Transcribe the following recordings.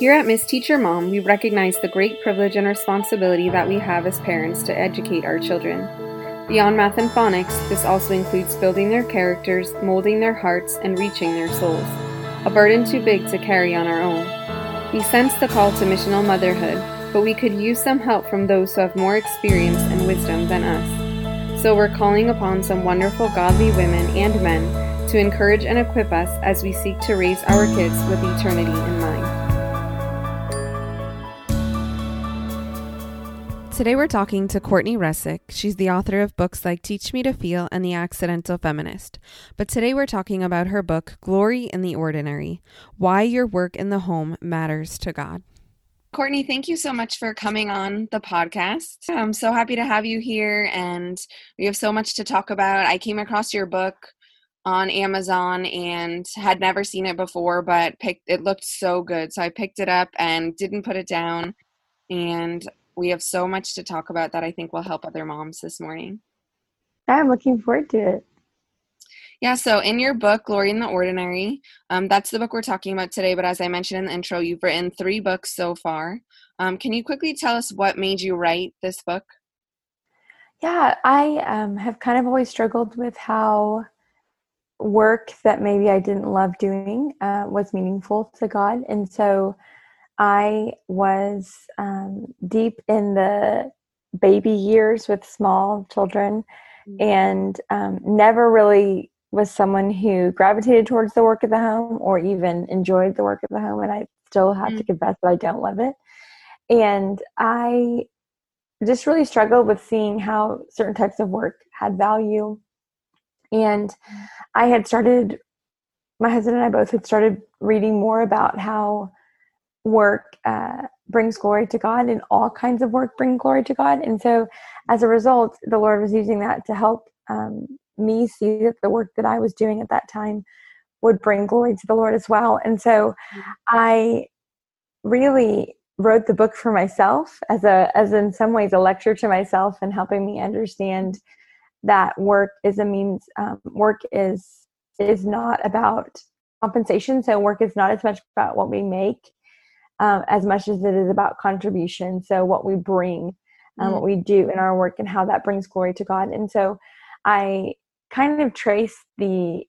Here at Miss Teacher Mom, we recognize the great privilege and responsibility that we have as parents to educate our children. Beyond math and phonics, this also includes building their characters, molding their hearts, and reaching their souls. A burden too big to carry on our own. We sense the call to missional motherhood, but we could use some help from those who have more experience and wisdom than us. So we're calling upon some wonderful godly women and men to encourage and equip us as we seek to raise our kids with eternity in mind. Today we're talking to Courtney Reissig. She's the author of books like Teach Me to Feel and The Accidental Feminist. But today we're talking about her book, Glory in the Ordinary Why Your Work in the Home Matters to God. Courtney, thank you so much for coming on the podcast. I'm so happy to have you here, and we have so much to talk about. I came across your book on Amazon and had never seen it before, but picked it looked so good, so I picked it up and didn't put it down. And we have so much to talk about that I think will help other moms this morning. I'm looking forward to it. Yeah, so in your book, Glory in the Ordinary, um, that's the book we're talking about today. But as I mentioned in the intro, you've written three books so far. Um, can you quickly tell us what made you write this book? Yeah, I um, have kind of always struggled with how work that maybe I didn't love doing uh, was meaningful to God. And so I was um, deep in the baby years with small children mm-hmm. and um, never really was someone who gravitated towards the work of the home or even enjoyed the work of the home. And I still have mm-hmm. to confess that I don't love it. And I just really struggled with seeing how certain types of work had value. And I had started, my husband and I both had started reading more about how work uh, brings glory to God, and all kinds of work bring glory to God. And so, as a result, the Lord was using that to help um, me see that the work that I was doing at that time would bring glory to the Lord as well. And so, I really wrote the book for myself as a as in some ways a lecture to myself and helping me understand that work is a means um, work is is not about compensation so work is not as much about what we make um, as much as it is about contribution. So what we bring, um, mm. what we do in our work, and how that brings glory to God. And so I kind of trace the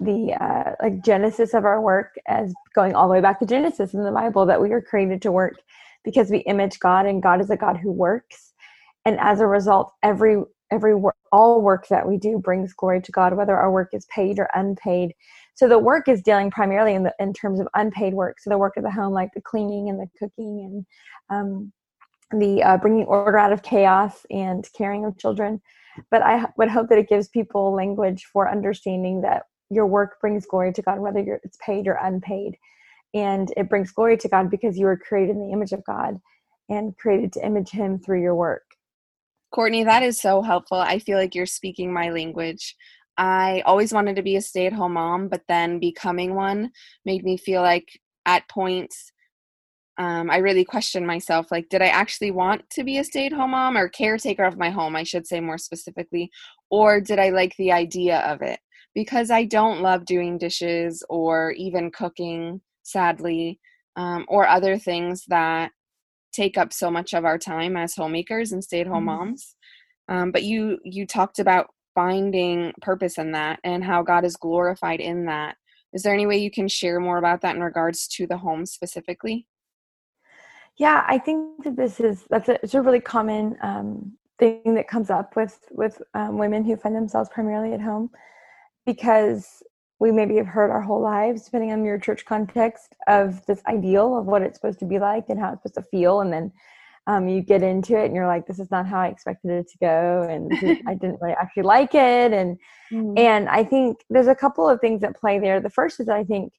the uh, like genesis of our work as going all the way back to Genesis in the Bible that we are created to work because we image God and God is a God who works. And as a result, every every work, all work that we do brings glory to God, whether our work is paid or unpaid. So the work is dealing primarily in the in terms of unpaid work. So the work of the home, like the cleaning and the cooking and um, the uh, bringing order out of chaos and caring of children. But I would hope that it gives people language for understanding that your work brings glory to God, whether it's paid or unpaid. And it brings glory to God because you were created in the image of God and created to image Him through your work. Courtney, that is so helpful. I feel like you're speaking my language. I always wanted to be a stay at home mom, but then becoming one made me feel like at points um, I really questioned myself like, did I actually want to be a stay at home mom or caretaker of my home, I should say more specifically, or did I like the idea of it? Because I don't love doing dishes or even cooking, sadly, um, or other things that take up so much of our time as homemakers and stay at home mm-hmm. moms. Um, but you you talked about finding purpose in that and how God is glorified in that. Is there any way you can share more about that in regards to the home specifically? Yeah, I think that this is that's a, it's a really common um, thing that comes up with with um, women who find themselves primarily at home because we maybe have heard our whole lives, depending on your church context, of this ideal of what it's supposed to be like and how it's supposed to feel, and then um, you get into it and you're like, this is not how I expected it to go, and I didn't really actually like it, and mm. and I think there's a couple of things that play there. The first is I think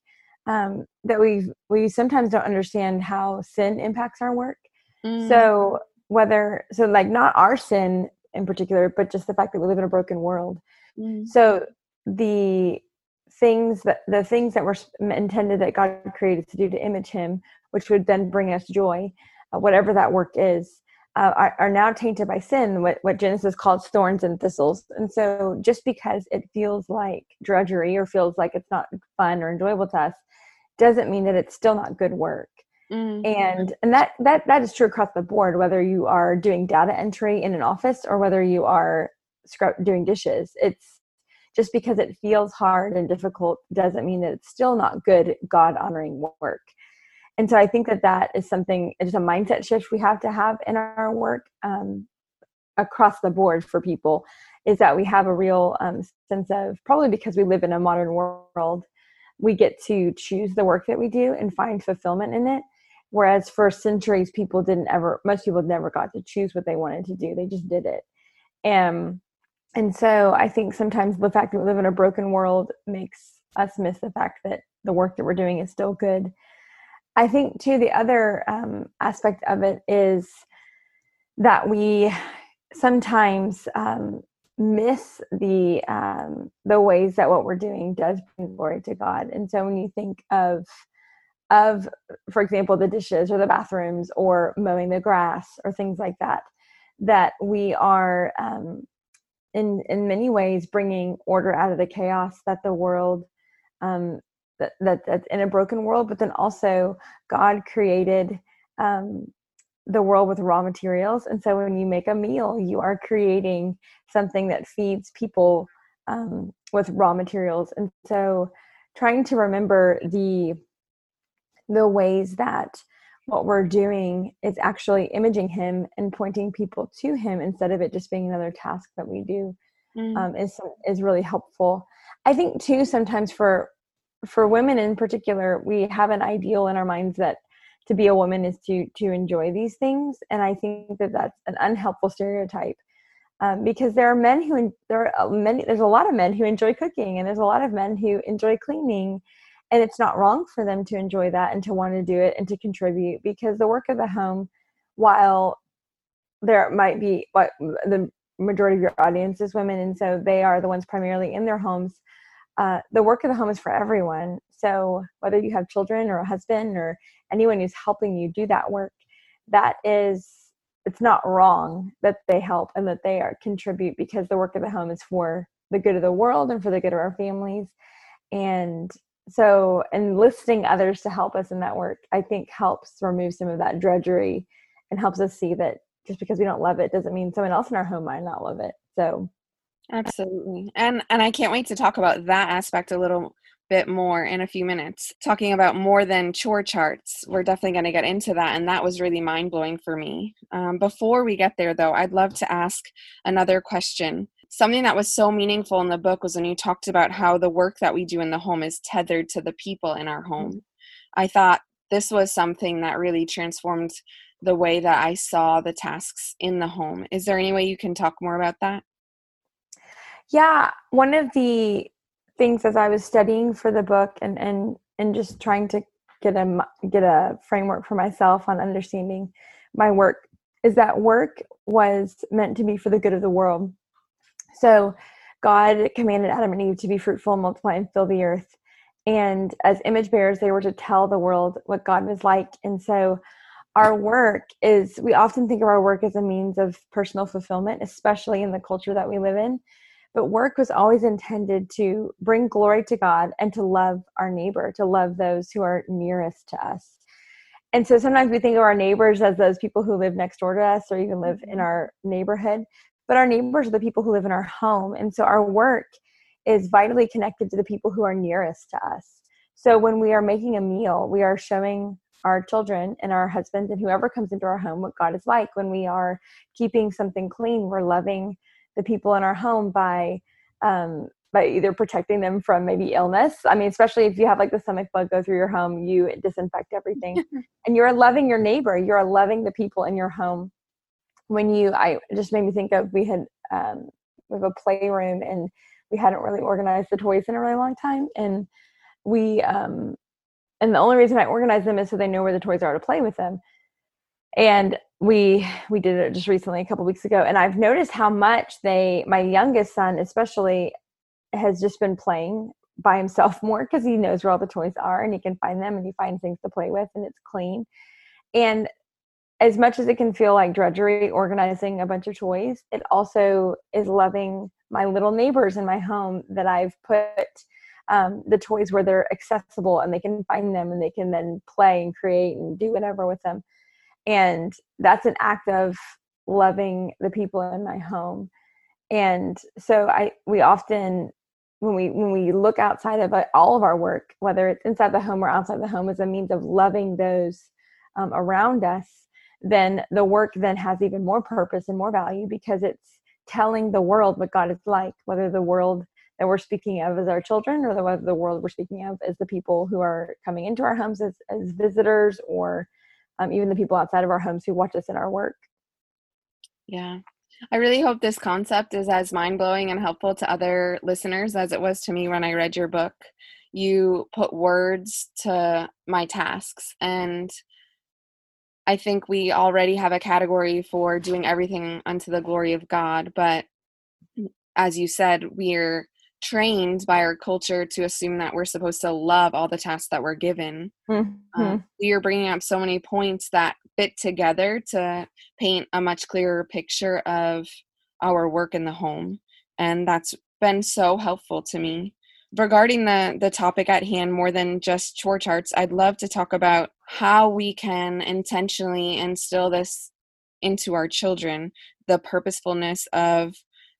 um, that we we sometimes don't understand how sin impacts our work. Mm. So whether so like not our sin in particular, but just the fact that we live in a broken world. Mm. So the things that the things that were intended that God created to do to image Him, which would then bring us joy, uh, whatever that work is, uh, are, are, now tainted by sin, what, what Genesis calls thorns and thistles. And so just because it feels like drudgery or feels like it's not fun or enjoyable to us, doesn't mean that it's still not good work. Mm. And and that that that is true across the board, whether you are doing data entry in an office or whether you are doing dishes. It's just because it feels hard and difficult doesn't mean that it's still not good God honoring work. And so I think that that is something, it's a mindset shift we have to have in our work um, across the board for people is that we have a real um, sense of probably because we live in a modern world, we get to choose the work that we do and find fulfillment in it. Whereas for centuries, people didn't ever, most people never got to choose what they wanted to do. They just did it. And, and so I think sometimes the fact that we live in a broken world makes us miss the fact that the work that we're doing is still good. I think, too, the other um, aspect of it is that we sometimes um, miss the um, the ways that what we're doing does bring glory to God. And so when you think of of, for example, the dishes or the bathrooms or mowing the grass or things like that, that we are um, in in many ways bringing order out of the chaos that the world um, that, that that's in a broken world, but then also God created um, the world with raw materials. And so when you make a meal, you are creating something that feeds people um, with raw materials. And so trying to remember the the ways that what we're doing is actually imaging him and pointing people to him instead of it just being another task that we do mm. um, is is really helpful. I think too sometimes for for women in particular, we have an ideal in our minds that to be a woman is to to enjoy these things and i think that that's an unhelpful stereotype um, because there are men who there are many there's a lot of men who enjoy cooking and there's a lot of men who enjoy cleaning and it's not wrong for them to enjoy that and to want to do it and to contribute because the work of the home while there might be what the majority of your audience is women and so they are the ones primarily in their homes uh, the work of the home is for everyone so whether you have children or a husband or anyone who's helping you do that work, that is it's not wrong that they help and that they are contribute because the work of the home is for the good of the world and for the good of our families. And so enlisting others to help us in that work, I think helps remove some of that drudgery and helps us see that just because we don't love it doesn't mean someone else in our home might not love it. So absolutely. And and I can't wait to talk about that aspect a little bit more in a few minutes talking about more than chore charts we're definitely going to get into that and that was really mind-blowing for me um, before we get there though i'd love to ask another question something that was so meaningful in the book was when you talked about how the work that we do in the home is tethered to the people in our home. I thought this was something that really transformed the way that i saw the tasks in the home. Is there any way you can talk more about that? Yeah one of the things as I was studying for the book and and and just trying to get a get a framework for myself on understanding my work is that work was meant to be for the good of the world. So God commanded Adam and Eve to be fruitful, multiply, and fill the earth. And as image bearers, they were to tell the world what God was like. And so our work is, we often think of our work as a means of personal fulfillment, especially in the culture that we live in. But work was always intended to bring glory to God and to love our neighbor, to love those who are nearest to us. And so sometimes we think of our neighbors as those people who live next door to us or even live in mm-hmm. our neighborhood. But our neighbors are the people who live in our home. And so our work is vitally connected to the people who are nearest to us. So when we are making a meal, we are showing our children and our husbands and whoever comes into our home what God is like. When we are keeping something clean, we're loving the people in our home by um, by either protecting them from maybe illness. I mean, especially if you have like the stomach bug go through your home, you disinfect everything, and you're loving your neighbor. You're loving the people in your home. When you, I just made me think of we had um, we have a playroom and we hadn't really organized the toys in a really long time, and we um, and the only reason I organize them is so they know where the toys are to play with them. And we we did it just recently a couple weeks ago. And i've noticed how much they my youngest son especially has just been playing by himself more because he knows where all the toys are and he can find them and he finds things to play with and it's clean. And as much as it can feel like drudgery organizing a bunch of toys it also is loving my little neighbors in my home that i've put um, the toys where they're accessible and they can find them and they can then play and create and do whatever with them. And that's an act of loving the people in my home. And so i we often when we when we look outside of all of our work whether it's inside the home or outside the home as a means of loving those um, around us then the work then has even more purpose and more value because it's telling the world what god is like whether the world that we're speaking of as our children or the, the world we're speaking of as the people who are coming into our homes as, as visitors or um, even the people outside of our homes who watch us in our work yeah I really hope this concept is as mind blowing and helpful to other listeners as it was to me when I read your book. You put words to my tasks, and I think we already have a category for doing everything unto the glory of God. But as you said, we're trained by our culture to assume that we're supposed to love all the tasks that we're given. Mm-hmm. Um, you're bringing up so many points that fit together to paint a much clearer picture of our work in the home, and that's been so helpful to me. Regarding the the topic at hand, more than just chore charts, I'd love to talk about how we can intentionally instill this into our children the purposefulness of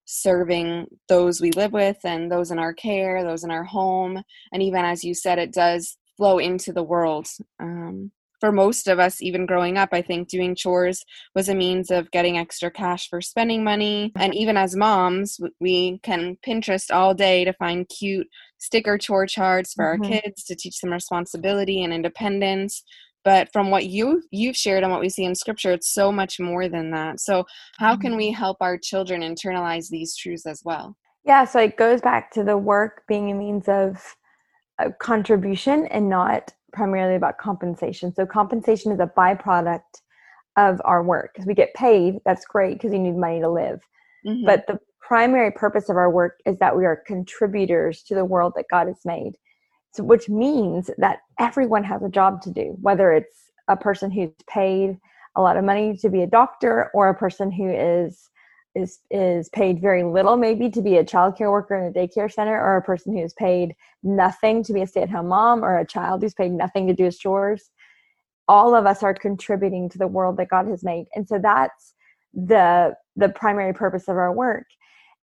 serving those we live with and those in our care, those in our home. And even as you said, it does flow into the world. Um, for most of us, even growing up, I think doing chores was a means of getting extra cash for spending money. And even as moms, we can Pinterest all day to find cute sticker chore charts for mm-hmm. our kids to teach them responsibility and independence but from what you you've shared and what we see in scripture it's so much more than that so how can we mm-hmm. help our children internalize these truths as well yeah so it goes back to the work being a means of a contribution and not primarily about compensation. So compensation is a byproduct of our work. Because we get paid that's great because you need money to live. Mm-hmm. but the primary purpose of our work is that we are contributors to the world that god has made. So, which means that everyone has a job to do, whether it's a person who's paid a lot of money to be a doctor or a person who is is is paid very little maybe to be a childcare worker in a daycare center or a person who's paid nothing to be a stay-at-home mom or a child who's paid nothing to do his chores. All of us are contributing to the world that god has made. And so that's the the primary purpose of our work.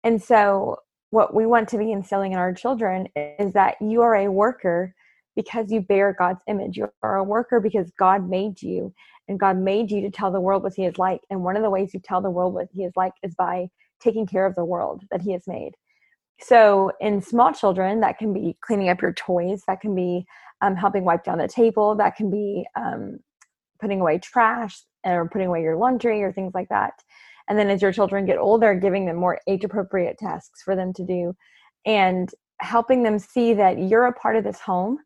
And so what we want to be instilling in our children is that you are a worker because you bear God's image. You are a worker because God made you, and God made you to tell the world what He is like. And one of the ways you tell the world what He is like is by taking care of the world that He has made. So, in small children, that can be cleaning up your toys, that can be um, helping wipe down the table, that can be um, putting away trash or putting away your laundry or things like that and then as your children get older giving them more age appropriate tasks for them to do and helping them see that you're a part of this home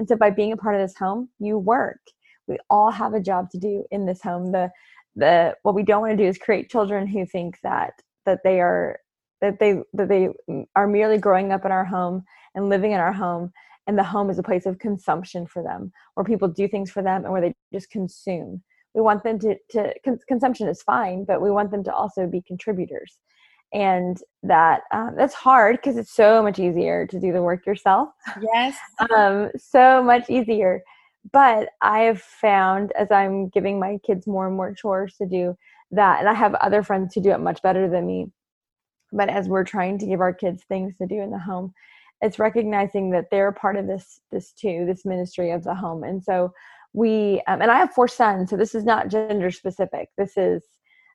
and so by being a part of this home you work. We all have a job to do in this home. The the what we don't want to do is create children who think that that they are that they that they are merely growing up in our home and living in our home and the home is a place of consumption for them where people do things for them and where they just consume. We want them to, to con- consumption is fine but we want them to also be contributors and that um, that's hard because it's so much easier to do the work yourself. Yes. Um, so much easier. But i have found as i'm giving my kids more and more chores to do that and i have other friends who do it much better than me but as we're trying to give our kids things to do in the home it's recognizing that they're part of this this too this ministry of the home. And so we um, and i have four sons so this is not gender specific. This is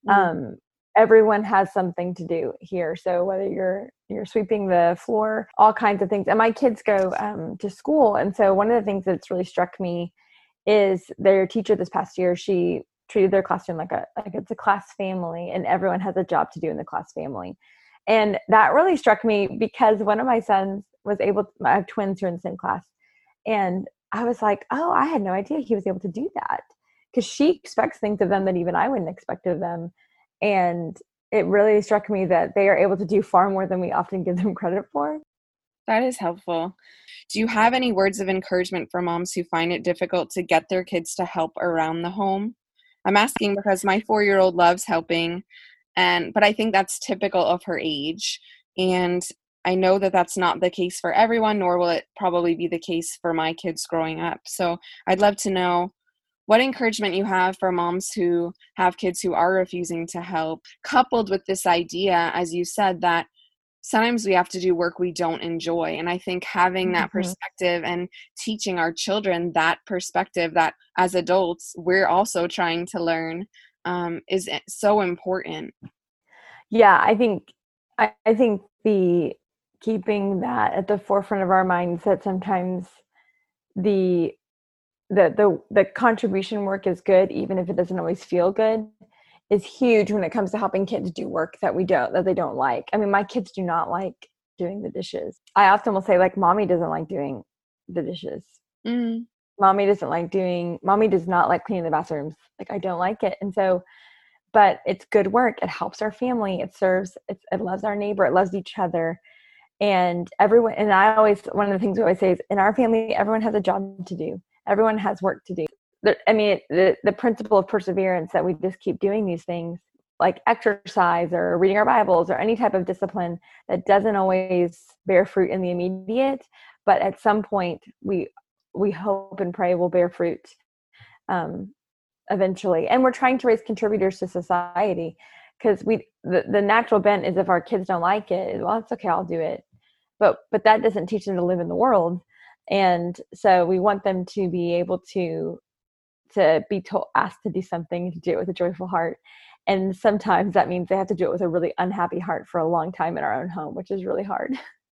mm-hmm. um, everyone has something to do here. So whether you're you're sweeping the floor all kinds of things. And my kids go um, to school. And so one of the things that's really struck me is their teacher this past year she treated their classroom like a like it's a class family and everyone has a job to do in the class family. And that really struck me because one of my sons was able to, i have twins who are in the same class. And I was like, oh, I had no idea he was able to do that. Because she expects things of them that even I wouldn't expect of them. And it really struck me that they are able to do far more than we often give them credit for. That is helpful. Do you have any words of encouragement for moms who find it difficult to get their kids to help around the home? I'm asking because my 4-year-old loves helping and but I think that's typical of her age and I know that that's not the case for everyone, nor will it probably be the case for my kids growing up. So I'd love to know what encouragement you have for moms who have kids who are refusing to help, coupled with this idea, as you said, that sometimes we have to do work we don't enjoy. And I think having that mm-hmm. perspective and teaching our children that perspective that as adults, we're also trying to learn um, is so important. Yeah, I think I, I think the keeping that at the forefront of our minds that sometimes the the the the contribution work is good even if it doesn't always feel good is huge when it comes to helping kids do work that we don't that they don't like. I mean, my kids do not like doing the dishes. I often will say like mommy doesn't like doing the dishes. Mm. Mommy doesn't like doing mommy does not like cleaning the bathrooms. Like I don't like it. And so but it's good work. It helps our family. It serves it, it loves our neighbor. It loves each other. And everyone and I always one of the things we always say is in our family everyone has a job to do. Everyone has work to do. I mean, the, the principle of perseverance that we just keep doing these things like exercise or reading our Bibles or any type of discipline that doesn't always bear fruit in the immediate, but at some point we we hope and pray will bear fruit um, eventually. And we're trying to raise contributors to society because we the, the natural bent is if our kids don't like it, well, it's okay, I'll do it. But but that doesn't teach them to live in the world. And so we want them to be able to to be told asked to do something to do it with a joyful heart. And sometimes that means they have to do it with a really unhappy heart for a long time in our own home which is really hard.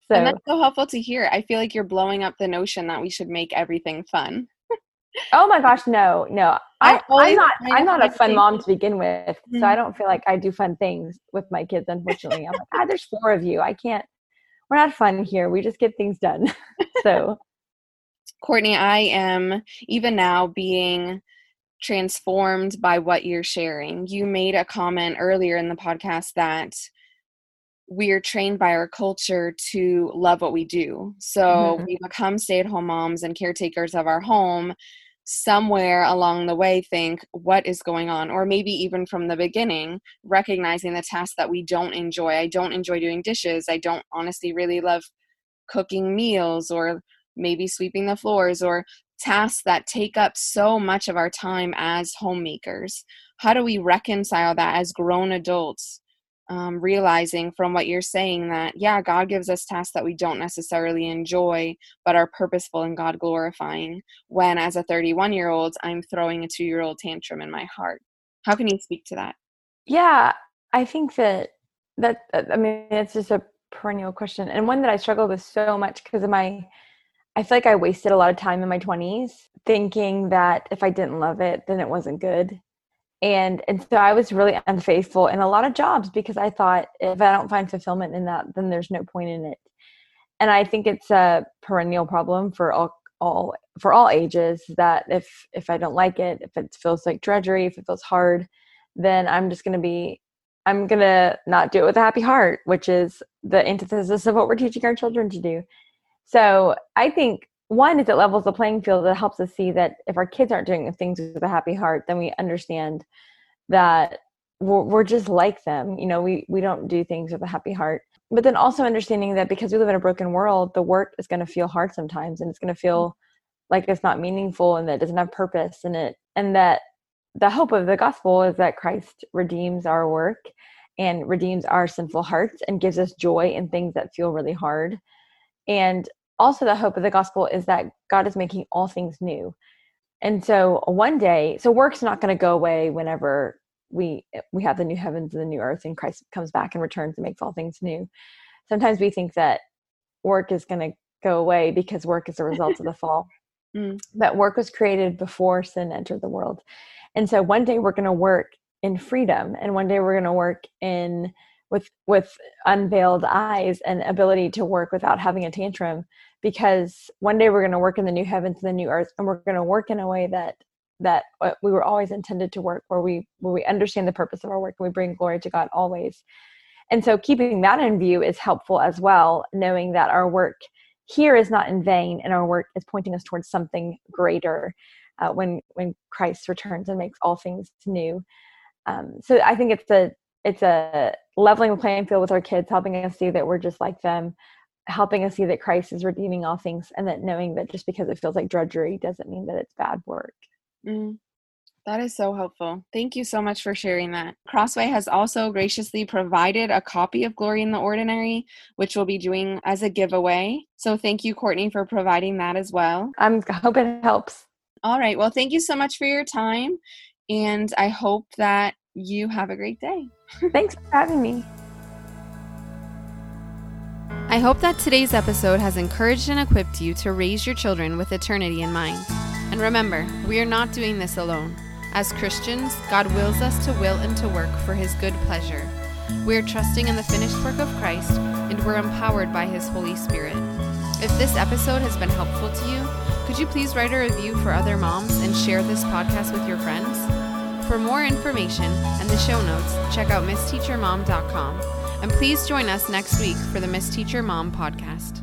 So and that's so helpful to hear. I feel like you're blowing up the notion that we should make everything fun. Oh my gosh no no. I, i'm not i'm not a fun mom to begin with mm-hmm. so i mm-hmm. don't feel like i do fun things with my kids unfortunately. I'm like ah, there's four of you. I can't we're not fun here. We just get things done. So Courtney, I am even now being transformed by what you're sharing. You made a comment earlier in the podcast that we're trained by our culture to love what we do. So mm-hmm. we become stay at home moms and caretakers of our home. Somewhere along the way, think what is going on, or maybe even from the beginning, recognizing the tasks that we don't enjoy. I don't enjoy doing dishes. I don't honestly really love cooking meals or maybe sweeping the floors or tasks that take up so much of our time as homemakers. How do we reconcile that as grown adults? Um, realizing from what you're saying that, yeah, God gives us tasks that we don't necessarily enjoy, but are purposeful and God glorifying. When, as a 31 year old, I'm throwing a two year old tantrum in my heart. How can you speak to that? Yeah, I think that, that, I mean, it's just a perennial question and one that I struggle with so much because of my I feel like I wasted a lot of time in my 20s thinking that if I didn't love it, then it wasn't good. And and so I was really unfaithful in a lot of jobs because I thought if I don't find fulfillment in that, then there's no point in it. And I think it's a perennial problem for all all for all ages that if if I don't like it, if it feels like drudgery, if it feels hard, then I'm just going to be I'm going to not do it with a happy heart, which is the antithesis of what we're teaching our children to do. So I think one is it levels the playing field. It helps us see that if our kids aren't doing things with a happy heart, then we understand that we're, we're just like them. You know, we we don't do things with a happy heart. But then also understanding that because we live in a broken world, the work is going to feel hard sometimes, and it's going to feel like it's not meaningful and that it doesn't have purpose in it, and that the hope of the gospel is that Christ redeems our work and redeems our sinful hearts and gives us joy in things that feel really hard. And also the hope of the gospel is that God is making all things new. And so one day, so work's not going to go away whenever we we have the new heavens and the new earth and Christ comes back and returns and makes all things new. Sometimes we think that work is going to go away because work is a result of the fall. Mm. But work was created before sin entered the world. And so one day we're going to work in freedom and one day we're going to work in with with unveiled eyes and ability to work without having a tantrum because one day we're going to work in the new heavens and the new earth and we're going to work in a way that that uh, we were always intended to work where we where we understand the purpose of our work and we bring glory to god always. And so keeping that in view is helpful as well knowing that our work here is not in vain and our work is pointing us towards something greater uh, when when christ returns and makes all things new. Um, so i think it's a it's a leveling playing field with our kids helping us see that we're just like them helping us see that Christ is redeeming all things and that knowing that just because it feels like drudgery doesn't mean that it's bad work. Mm. That is so helpful. Thank you so much for sharing that. Crossway has also graciously provided a copy of Glory in the Ordinary, which we'll be doing as a giveaway. So thank you, Courtney, for providing that as well. I'm, I hope it helps. All right. Well, thank you so much for your time. And I hope that you have a great day. Thanks for having me. I hope that today's episode has encouraged and equipped you to raise your children with eternity in mind. And remember, we are not doing this alone. As Christians, God wills us to will and to work for His good pleasure. We are trusting in the finished work of Christ, and we're empowered by His Holy Spirit. If this episode has been helpful to you, could you please write a review for other moms and share this podcast with your friends? For more information and the show notes, check out missteachermom.com. And please join us next week for the Miss Teacher Mom podcast.